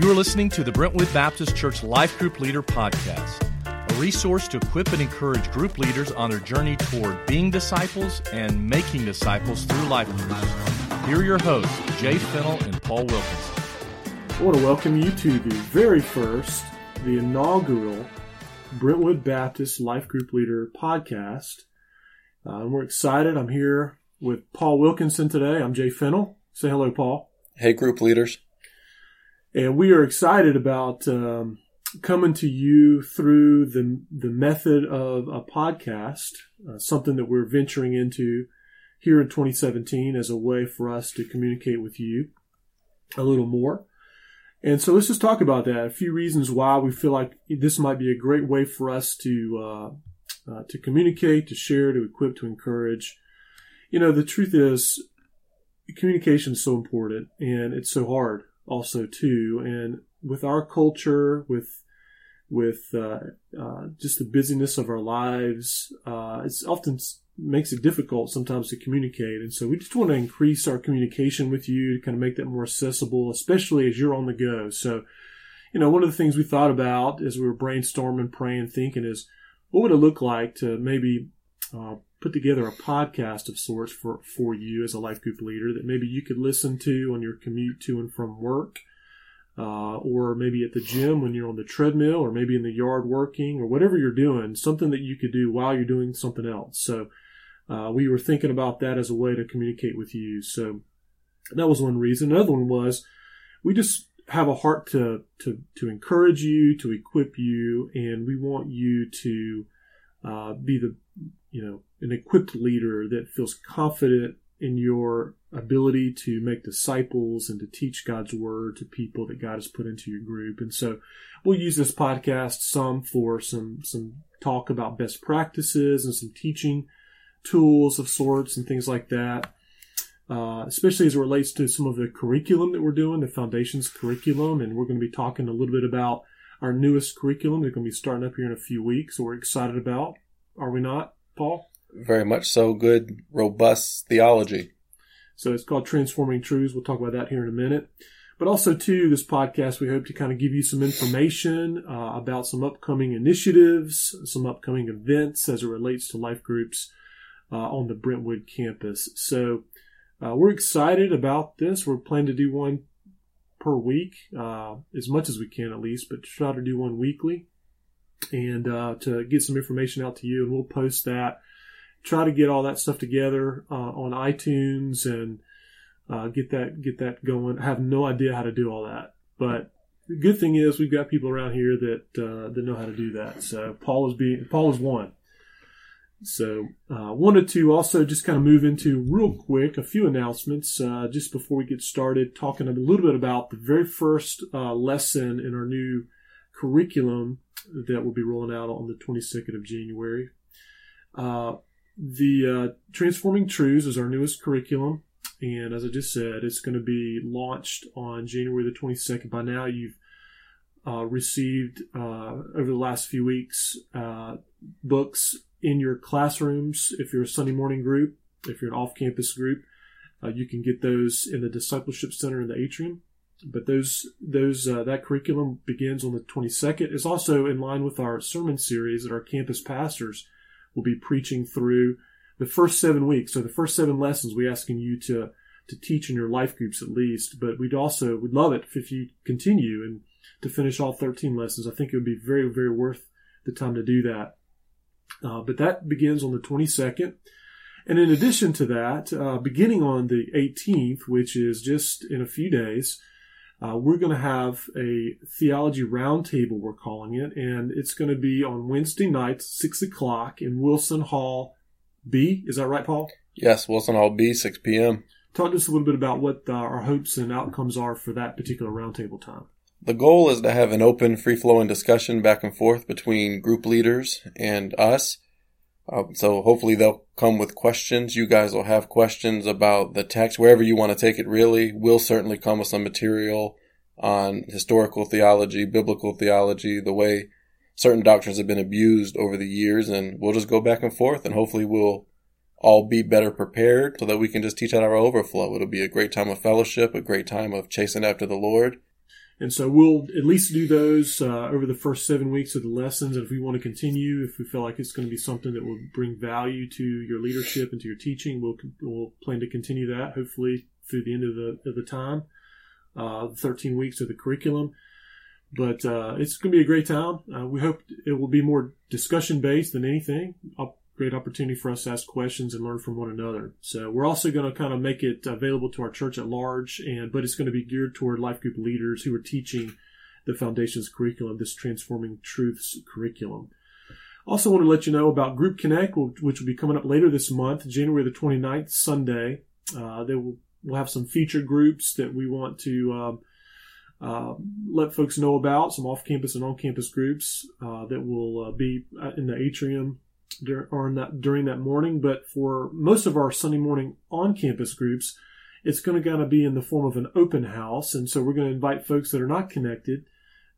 You are listening to the Brentwood Baptist Church Life Group Leader Podcast, a resource to equip and encourage group leaders on their journey toward being disciples and making disciples through life groups. Here are your hosts, Jay Fennell and Paul Wilkinson. I want to welcome you to the very first, the inaugural Brentwood Baptist Life Group Leader Podcast. Uh, we're excited. I'm here with Paul Wilkinson today. I'm Jay Fennell. Say hello, Paul. Hey, group leaders. And we are excited about um, coming to you through the, the method of a podcast, uh, something that we're venturing into here in 2017 as a way for us to communicate with you a little more. And so let's just talk about that. A few reasons why we feel like this might be a great way for us to uh, uh, to communicate, to share, to equip, to encourage. You know, the truth is, communication is so important, and it's so hard also too. And with our culture, with with uh, uh, just the busyness of our lives, uh, it's often makes it difficult sometimes to communicate. And so we just want to increase our communication with you to kind of make that more accessible, especially as you're on the go. So, you know, one of the things we thought about as we were brainstorming, praying, thinking is what would it look like to maybe uh, put together a podcast of sorts for, for you as a life group leader that maybe you could listen to on your commute to and from work, uh, or maybe at the gym when you're on the treadmill, or maybe in the yard working, or whatever you're doing, something that you could do while you're doing something else. So uh, we were thinking about that as a way to communicate with you. So that was one reason. Another one was we just have a heart to to to encourage you, to equip you, and we want you to uh, be the you know an equipped leader that feels confident in your ability to make disciples and to teach God's word to people that God has put into your group. And so we'll use this podcast some for some some talk about best practices and some teaching tools of sorts and things like that. Uh, especially as it relates to some of the curriculum that we're doing, the foundations curriculum, and we're going to be talking a little bit about our newest curriculum. They're going to be starting up here in a few weeks, so we're excited about. Are we not, Paul? Very much so. Good, robust theology. So it's called Transforming Truths. We'll talk about that here in a minute. But also, too, this podcast, we hope to kind of give you some information uh, about some upcoming initiatives, some upcoming events as it relates to life groups uh, on the Brentwood campus. So uh, we're excited about this. We're planning to do one per week, uh, as much as we can at least, but try to do one weekly and uh, to get some information out to you. And we'll post that try to get all that stuff together uh, on iTunes and uh, get that get that going. I have no idea how to do all that, but the good thing is we've got people around here that uh, that know how to do that. So Paul is being Paul is one. So uh, wanted to also just kind of move into real quick a few announcements uh, just before we get started, talking a little bit about the very first lesson in our new curriculum that will be rolling out on the 22nd of January. Uh, the uh, Transforming Truths is our newest curriculum. And as I just said, it's going to be launched on January the 22nd. By now, you've uh, received uh, over the last few weeks uh, books in your classrooms. If you're a Sunday morning group, if you're an off campus group, uh, you can get those in the discipleship center in the atrium. But those those uh, that curriculum begins on the 22nd. It's also in line with our sermon series that our campus pastors will be preaching through the first seven weeks. So the first seven lessons we asking you to to teach in your life groups at least. But we'd also would love it if you continue and to finish all 13 lessons. I think it would be very very worth the time to do that. Uh, but that begins on the 22nd. And in addition to that, uh, beginning on the 18th, which is just in a few days, uh, we're going to have a theology roundtable, we're calling it, and it's going to be on Wednesday nights, 6 o'clock in Wilson Hall B. Is that right, Paul? Yes, Wilson Hall B, 6 p.m. Talk to us a little bit about what uh, our hopes and outcomes are for that particular roundtable time. The goal is to have an open, free flowing discussion back and forth between group leaders and us. Um, so hopefully they'll come with questions. You guys will have questions about the text, wherever you want to take it really. We'll certainly come with some material on historical theology, biblical theology, the way certain doctrines have been abused over the years, and we'll just go back and forth, and hopefully we'll all be better prepared so that we can just teach out our overflow. It'll be a great time of fellowship, a great time of chasing after the Lord. And so we'll at least do those uh, over the first seven weeks of the lessons. And if we want to continue, if we feel like it's going to be something that will bring value to your leadership and to your teaching, we'll, we'll plan to continue that hopefully through the end of the, of the time, uh, 13 weeks of the curriculum. But uh, it's going to be a great time. Uh, we hope it will be more discussion based than anything. A great opportunity for us to ask questions and learn from one another. So we're also going to kind of make it available to our church at large, and but it's going to be geared toward life group leaders who are teaching the foundations curriculum, this transforming truths curriculum. Also want to let you know about Group Connect, which will be coming up later this month, January the 29th, Sunday. Uh, they will we'll have some featured groups that we want to um, uh, let folks know about some off-campus and on-campus groups uh, that will uh, be in the atrium or during that morning. But for most of our Sunday morning on-campus groups, it's going to kind of be in the form of an open house, and so we're going to invite folks that are not connected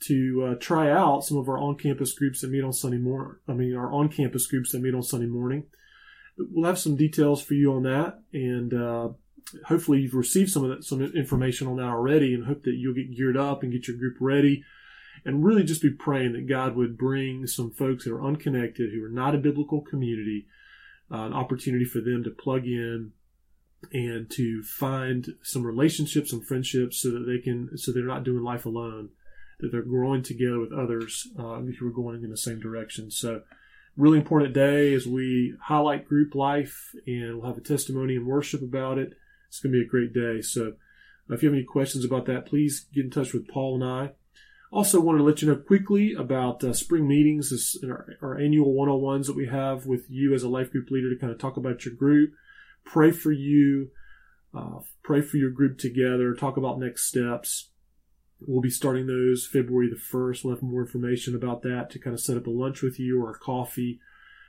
to uh, try out some of our on-campus groups that meet on Sunday morning. I mean, our on-campus groups that meet on Sunday morning. We'll have some details for you on that, and uh, hopefully you've received some of that, some information on that already and hope that you'll get geared up and get your group ready and really just be praying that God would bring some folks that are unconnected, who are not a biblical community, uh, an opportunity for them to plug in and to find some relationships, some friendships, so that they can, so they're not doing life alone, that they're growing together with others uh, who are going in the same direction. So, really important day as we highlight group life, and we'll have a testimony and worship about it. It's going to be a great day. So if you have any questions about that, please get in touch with Paul and I. Also, want to let you know quickly about uh, spring meetings, this, our, our annual one on ones that we have with you as a life group leader to kind of talk about your group, pray for you, uh, pray for your group together, talk about next steps. We'll be starting those February the 1st. We'll have more information about that to kind of set up a lunch with you or a coffee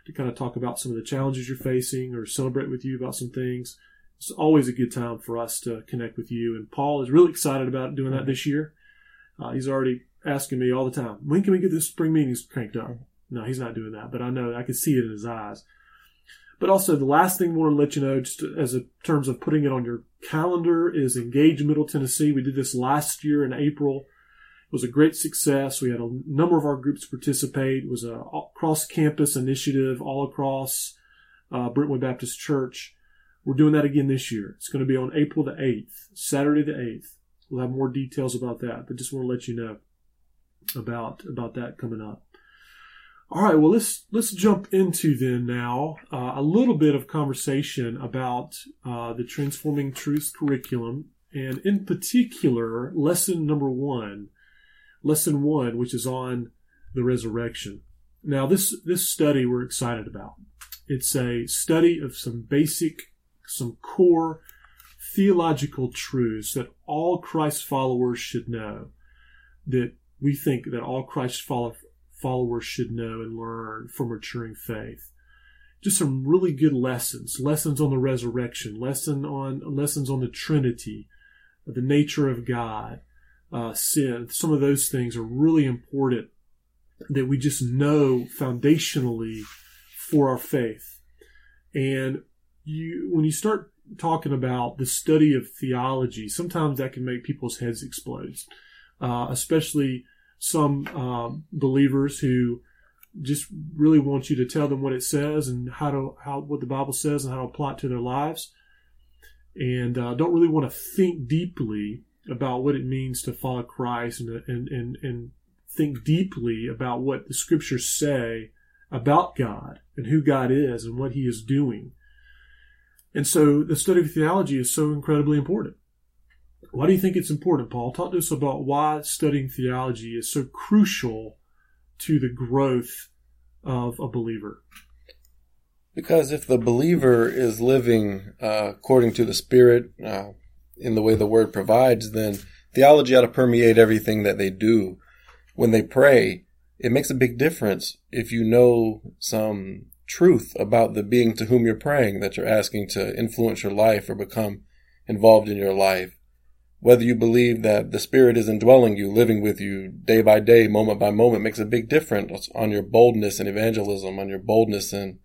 to kind of talk about some of the challenges you're facing or celebrate with you about some things it's always a good time for us to connect with you. And Paul is really excited about doing that this year. Uh, he's already asking me all the time, when can we get this spring meetings cranked up? No, he's not doing that, but I know I can see it in his eyes. But also, the last thing I want to let you know, just as a terms of putting it on your calendar, is Engage Middle Tennessee. We did this last year in April. It was a great success. We had a number of our groups participate. It was a cross campus initiative all across uh, Brentwood Baptist Church. We're doing that again this year. It's going to be on April the 8th, Saturday the 8th. We'll have more details about that, but just want to let you know about about that coming up. All right, well let's let's jump into then now uh, a little bit of conversation about uh, the Transforming truths curriculum, and in particular, lesson number one, lesson one, which is on the resurrection. Now, this this study we're excited about. It's a study of some basic some core theological truths that all Christ followers should know, that we think that all Christ followers should know and learn from maturing faith. Just some really good lessons, lessons on the resurrection, lesson on lessons on the Trinity, the nature of God, uh, sin. Some of those things are really important that we just know foundationally for our faith. And you when you start talking about the study of theology, sometimes that can make people's heads explode, uh, especially some uh, believers who just really want you to tell them what it says and how to how what the Bible says and how to apply it to their lives, and uh, don't really want to think deeply about what it means to follow Christ and and and, and think deeply about what the Scriptures say about God and who God is and what He is doing. And so the study of theology is so incredibly important. Why do you think it's important, Paul? Talk to us about why studying theology is so crucial to the growth of a believer. Because if the believer is living uh, according to the Spirit, uh, in the way the Word provides, then theology ought to permeate everything that they do. When they pray, it makes a big difference if you know some truth about the being to whom you're praying that you're asking to influence your life or become involved in your life. Whether you believe that the Spirit is indwelling you, living with you day by day, moment by moment, makes a big difference on your boldness in evangelism, on your boldness in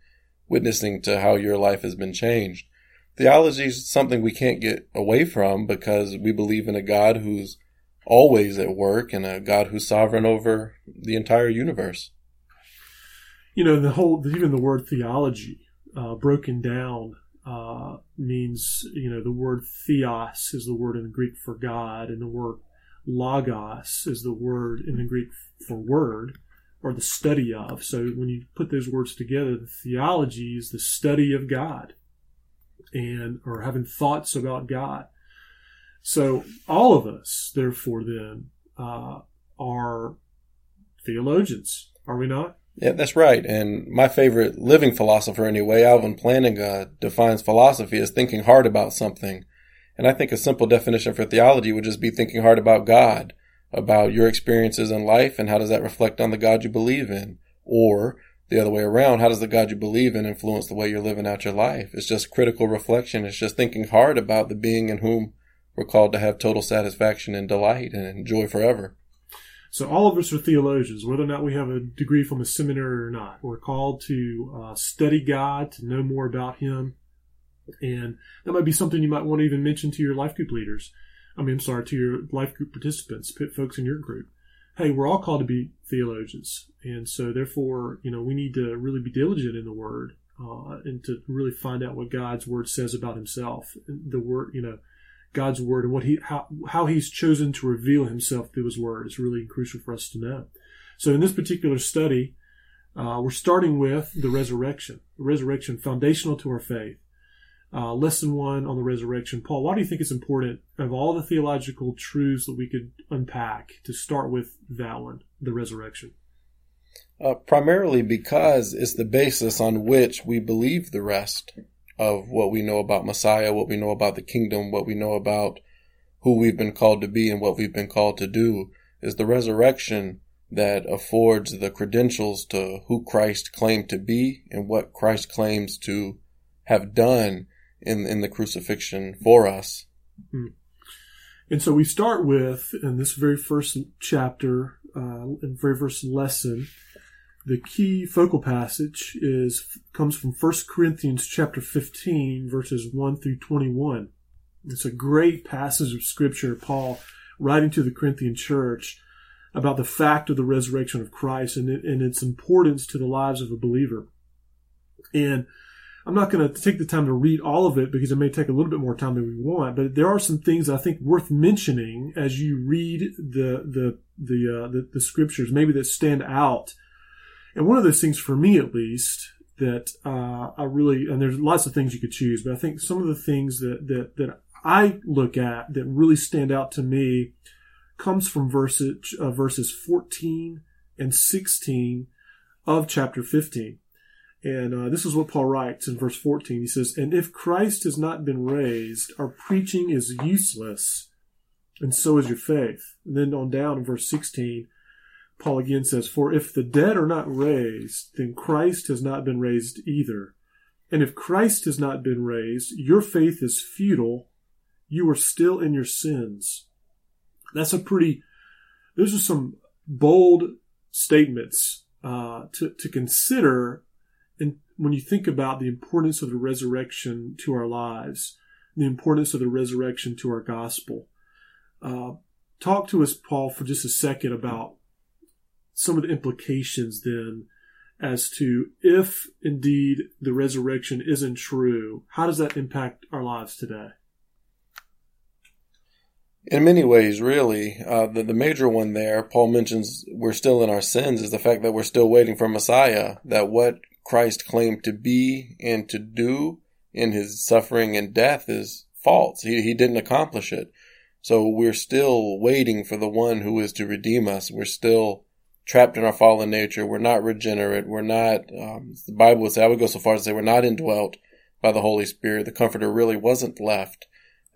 witnessing to how your life has been changed. Theology is something we can't get away from because we believe in a God who's always at work and a God who's sovereign over the entire universe. You know, the whole, even the word theology, uh, broken down, uh, means, you know, the word theos is the word in the Greek for God, and the word logos is the word in the Greek for word or the study of. So when you put those words together, the theology is the study of God and or having thoughts about God. So all of us, therefore, then uh, are theologians, are we not? Yeah, that's right. And my favorite living philosopher, anyway, Alvin Plantinga, uh, defines philosophy as thinking hard about something. And I think a simple definition for theology would just be thinking hard about God about your experiences in life and how does that reflect on the God you believe in? Or the other way around, how does the God you believe in influence the way you're living out your life? It's just critical reflection. It's just thinking hard about the being in whom we're called to have total satisfaction and delight and enjoy forever. So all of us are theologians, whether or not we have a degree from a seminary or not. We're called to uh, study God, to know more about Him, and that might be something you might want to even mention to your life group leaders. I mean, I'm sorry, to your life group participants, pit folks in your group. Hey, we're all called to be theologians. And so therefore, you know, we need to really be diligent in the word, uh, and to really find out what God's word says about himself. The word, you know, God's word and what he, how, how he's chosen to reveal himself through his word is really crucial for us to know. So in this particular study, uh, we're starting with the resurrection, the resurrection foundational to our faith uh, lesson one on the resurrection. Paul, why do you think it's important of all the theological truths that we could unpack to start with that one, the resurrection? Uh, primarily because it's the basis on which we believe the rest of what we know about Messiah, what we know about the kingdom, what we know about who we've been called to be and what we've been called to do is the resurrection that affords the credentials to who Christ claimed to be and what Christ claims to have done in in the crucifixion for us. Hmm. And so we start with in this very first chapter, uh, in very first lesson, the key focal passage is comes from 1 Corinthians chapter 15 verses 1 through 21. It's a great passage of scripture Paul writing to the Corinthian church about the fact of the resurrection of Christ and, and its importance to the lives of a believer. And I'm not going to take the time to read all of it because it may take a little bit more time than we want, but there are some things I think worth mentioning as you read the the the uh, the, the, scriptures, maybe that stand out. And one of those things, for me at least, that uh, I really and there's lots of things you could choose, but I think some of the things that that that I look at that really stand out to me comes from verses uh, verses 14 and 16 of chapter 15. And uh, this is what Paul writes in verse 14. He says, And if Christ has not been raised, our preaching is useless, and so is your faith. And then on down in verse 16, Paul again says, For if the dead are not raised, then Christ has not been raised either. And if Christ has not been raised, your faith is futile. You are still in your sins. That's a pretty, those are some bold statements uh, to, to consider and when you think about the importance of the resurrection to our lives, the importance of the resurrection to our gospel, uh, talk to us, Paul, for just a second about some of the implications then as to if indeed the resurrection isn't true, how does that impact our lives today? In many ways, really. Uh, the, the major one there, Paul mentions we're still in our sins, is the fact that we're still waiting for Messiah. That what Christ claimed to be and to do in his suffering and death is false. He, he didn't accomplish it. So we're still waiting for the one who is to redeem us. We're still trapped in our fallen nature. We're not regenerate. We're not, um, the Bible would say, I would go so far as to say we're not indwelt by the Holy Spirit. The Comforter really wasn't left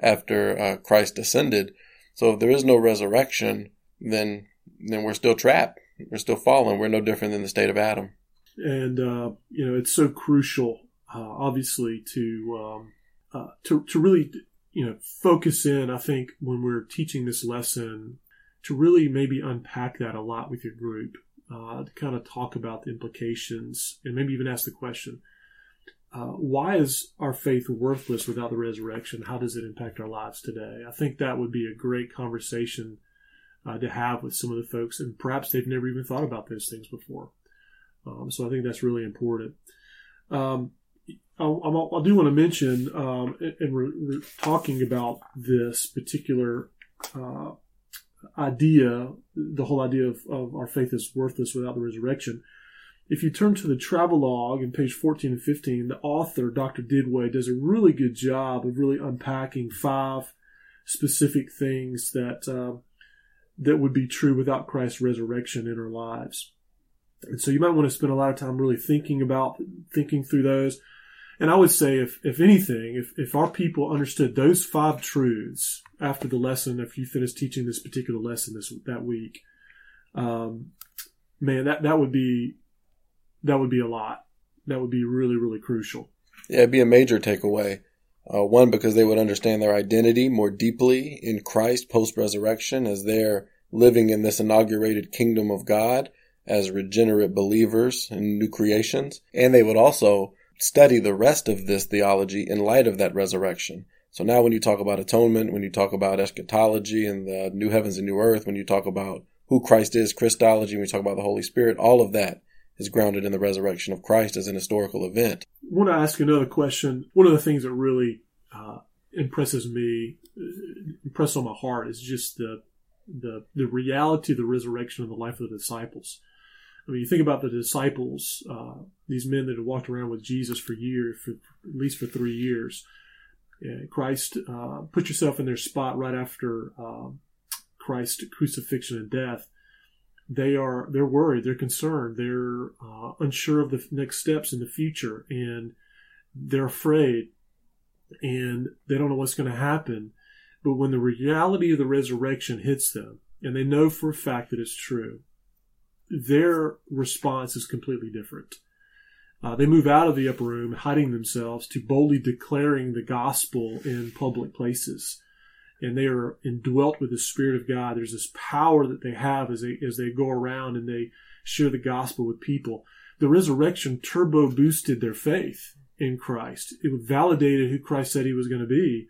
after uh, Christ ascended. So if there is no resurrection, then then we're still trapped. We're still fallen. We're no different than the state of Adam and uh, you know it's so crucial, uh, obviously, to um, uh, to to really you know focus in. I think when we're teaching this lesson, to really maybe unpack that a lot with your group, uh, to kind of talk about the implications, and maybe even ask the question. Uh, why is our faith worthless without the resurrection? How does it impact our lives today? I think that would be a great conversation uh, to have with some of the folks, and perhaps they've never even thought about those things before. Um, so I think that's really important. Um, I, I, do want to mention, um, and we're, we're, talking about this particular uh, idea, the whole idea of, of, our faith is worthless without the resurrection. If you turn to the travelogue in page 14 and 15, the author, Dr. Didway, does a really good job of really unpacking five specific things that uh, that would be true without Christ's resurrection in our lives. And so you might want to spend a lot of time really thinking about thinking through those. And I would say, if, if anything, if, if our people understood those five truths after the lesson, if you finish teaching this particular lesson this that week, um, man, that, that would be that would be a lot. That would be really, really crucial. Yeah, it'd be a major takeaway. Uh, one, because they would understand their identity more deeply in Christ post resurrection as they're living in this inaugurated kingdom of God as regenerate believers and new creations. And they would also study the rest of this theology in light of that resurrection. So now when you talk about atonement, when you talk about eschatology and the new heavens and new earth, when you talk about who Christ is, Christology, when you talk about the Holy Spirit, all of that is grounded in the resurrection of Christ as an historical event. I want to ask another question. One of the things that really uh, impresses me, impresses on my heart, is just the the the reality of the resurrection and the life of the disciples. I mean, you think about the disciples, uh, these men that had walked around with Jesus for years, for at least for three years. Christ, uh, put yourself in their spot right after um, Christ's crucifixion and death they are they're worried, they're concerned, they're uh, unsure of the next steps in the future, and they're afraid, and they don't know what's going to happen. But when the reality of the resurrection hits them, and they know for a fact that it's true, their response is completely different. Uh, they move out of the upper room, hiding themselves, to boldly declaring the gospel in public places and they are indwelt with the Spirit of God. There's this power that they have as they as they go around and they share the gospel with people. The resurrection turbo boosted their faith in Christ. It validated who Christ said he was going to be,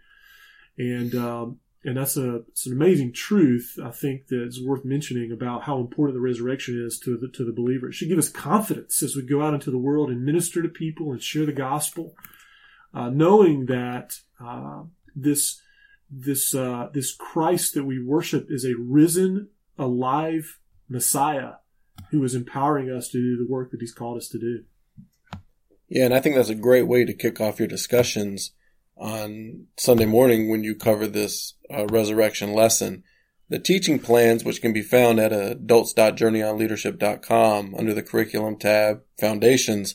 and um, and that's a it's an amazing truth. I think that's worth mentioning about how important the resurrection is to the to the believer. It should give us confidence as we go out into the world and minister to people and share the gospel, uh, knowing that uh, this this uh, this Christ that we worship is a risen, alive Messiah who is empowering us to do the work that He's called us to do. Yeah, and I think that's a great way to kick off your discussions on Sunday morning when you cover this uh, resurrection lesson. The teaching plans, which can be found at adults.journeyonleadership.com under the curriculum tab, foundations,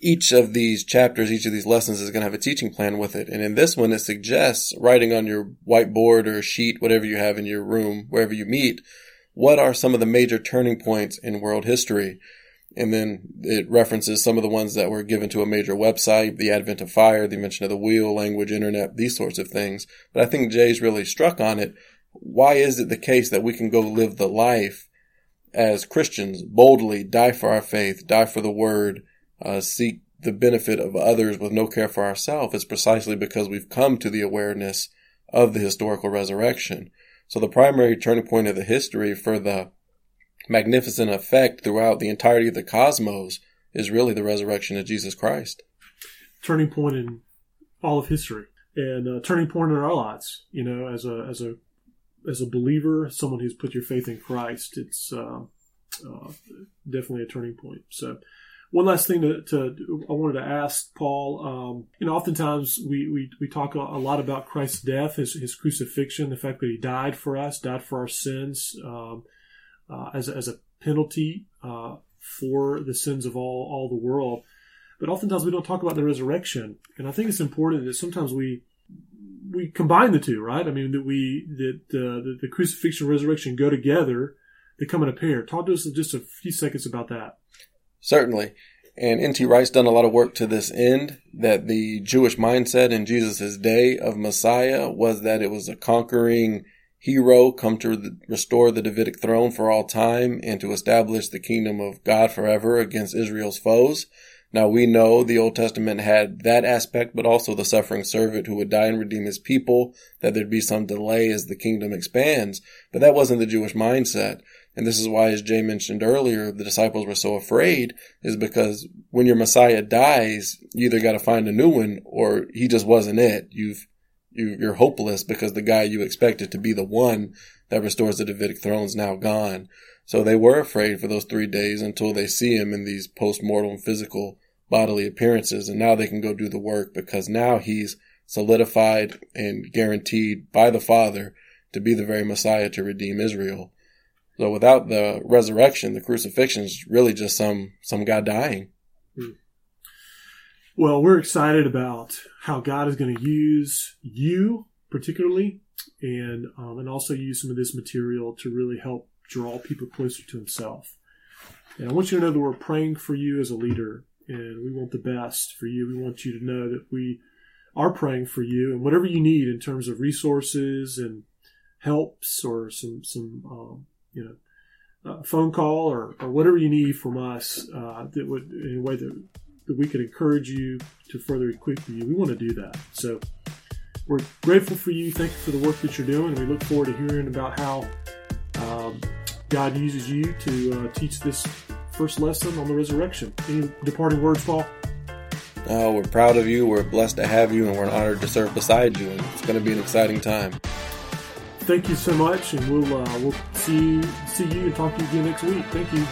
each of these chapters, each of these lessons is going to have a teaching plan with it. And in this one, it suggests writing on your whiteboard or sheet, whatever you have in your room, wherever you meet, what are some of the major turning points in world history? And then it references some of the ones that were given to a major website, the advent of fire, the invention of the wheel, language, internet, these sorts of things. But I think Jay's really struck on it why is it the case that we can go live the life as Christians boldly, die for our faith, die for the word, uh, seek the benefit of others with no care for ourselves? It's precisely because we've come to the awareness of the historical resurrection. So the primary turning point of the history for the magnificent effect throughout the entirety of the cosmos is really the resurrection of Jesus Christ. Turning point in all of history and a turning point in our lives, you know, as a, as a as a believer, someone who's put your faith in Christ, it's uh, uh, definitely a turning point. So, one last thing to, to I wanted to ask Paul. Um, you know, oftentimes we, we, we talk a, lot about Christ's death, his, his crucifixion, the fact that he died for us, died for our sins um, uh, as, a, as a penalty uh, for the sins of all, all the world. But oftentimes we don't talk about the resurrection. And I think it's important that sometimes we we combine the two, right? I mean that we that uh, the, the crucifixion and resurrection go together; they come in a pair. Talk to us just a few seconds about that. Certainly, and N.T. Wright's done a lot of work to this end. That the Jewish mindset in Jesus' day of Messiah was that it was a conquering hero come to restore the Davidic throne for all time and to establish the kingdom of God forever against Israel's foes. Now we know the Old Testament had that aspect, but also the suffering servant who would die and redeem his people, that there'd be some delay as the kingdom expands. But that wasn't the Jewish mindset. And this is why, as Jay mentioned earlier, the disciples were so afraid, is because when your Messiah dies, you either got to find a new one or he just wasn't it. You've, you, you're hopeless because the guy you expected to be the one that restores the Davidic throne is now gone. So they were afraid for those three days until they see him in these post-mortem physical bodily appearances. And now they can go do the work because now he's solidified and guaranteed by the Father to be the very Messiah to redeem Israel. So without the resurrection, the crucifixion is really just some, some guy dying. Hmm. Well, we're excited about how God is going to use you particularly and, um, and also use some of this material to really help draw people closer to himself. And I want you to know that we're praying for you as a leader and we want the best for you. We want you to know that we are praying for you and whatever you need in terms of resources and helps or some some um, you know uh, phone call or, or whatever you need from us uh, that would in a way that that we could encourage you to further equip you. We want to do that. So we're grateful for you. Thank you for the work that you're doing. We look forward to hearing about how um, God uses you to uh, teach this first lesson on the resurrection. Any departing words, Paul? Oh, we're proud of you. We're blessed to have you, and we're honored to serve beside you. And it's going to be an exciting time. Thank you so much, and we'll uh, we'll see see you and talk to you again next week. Thank you.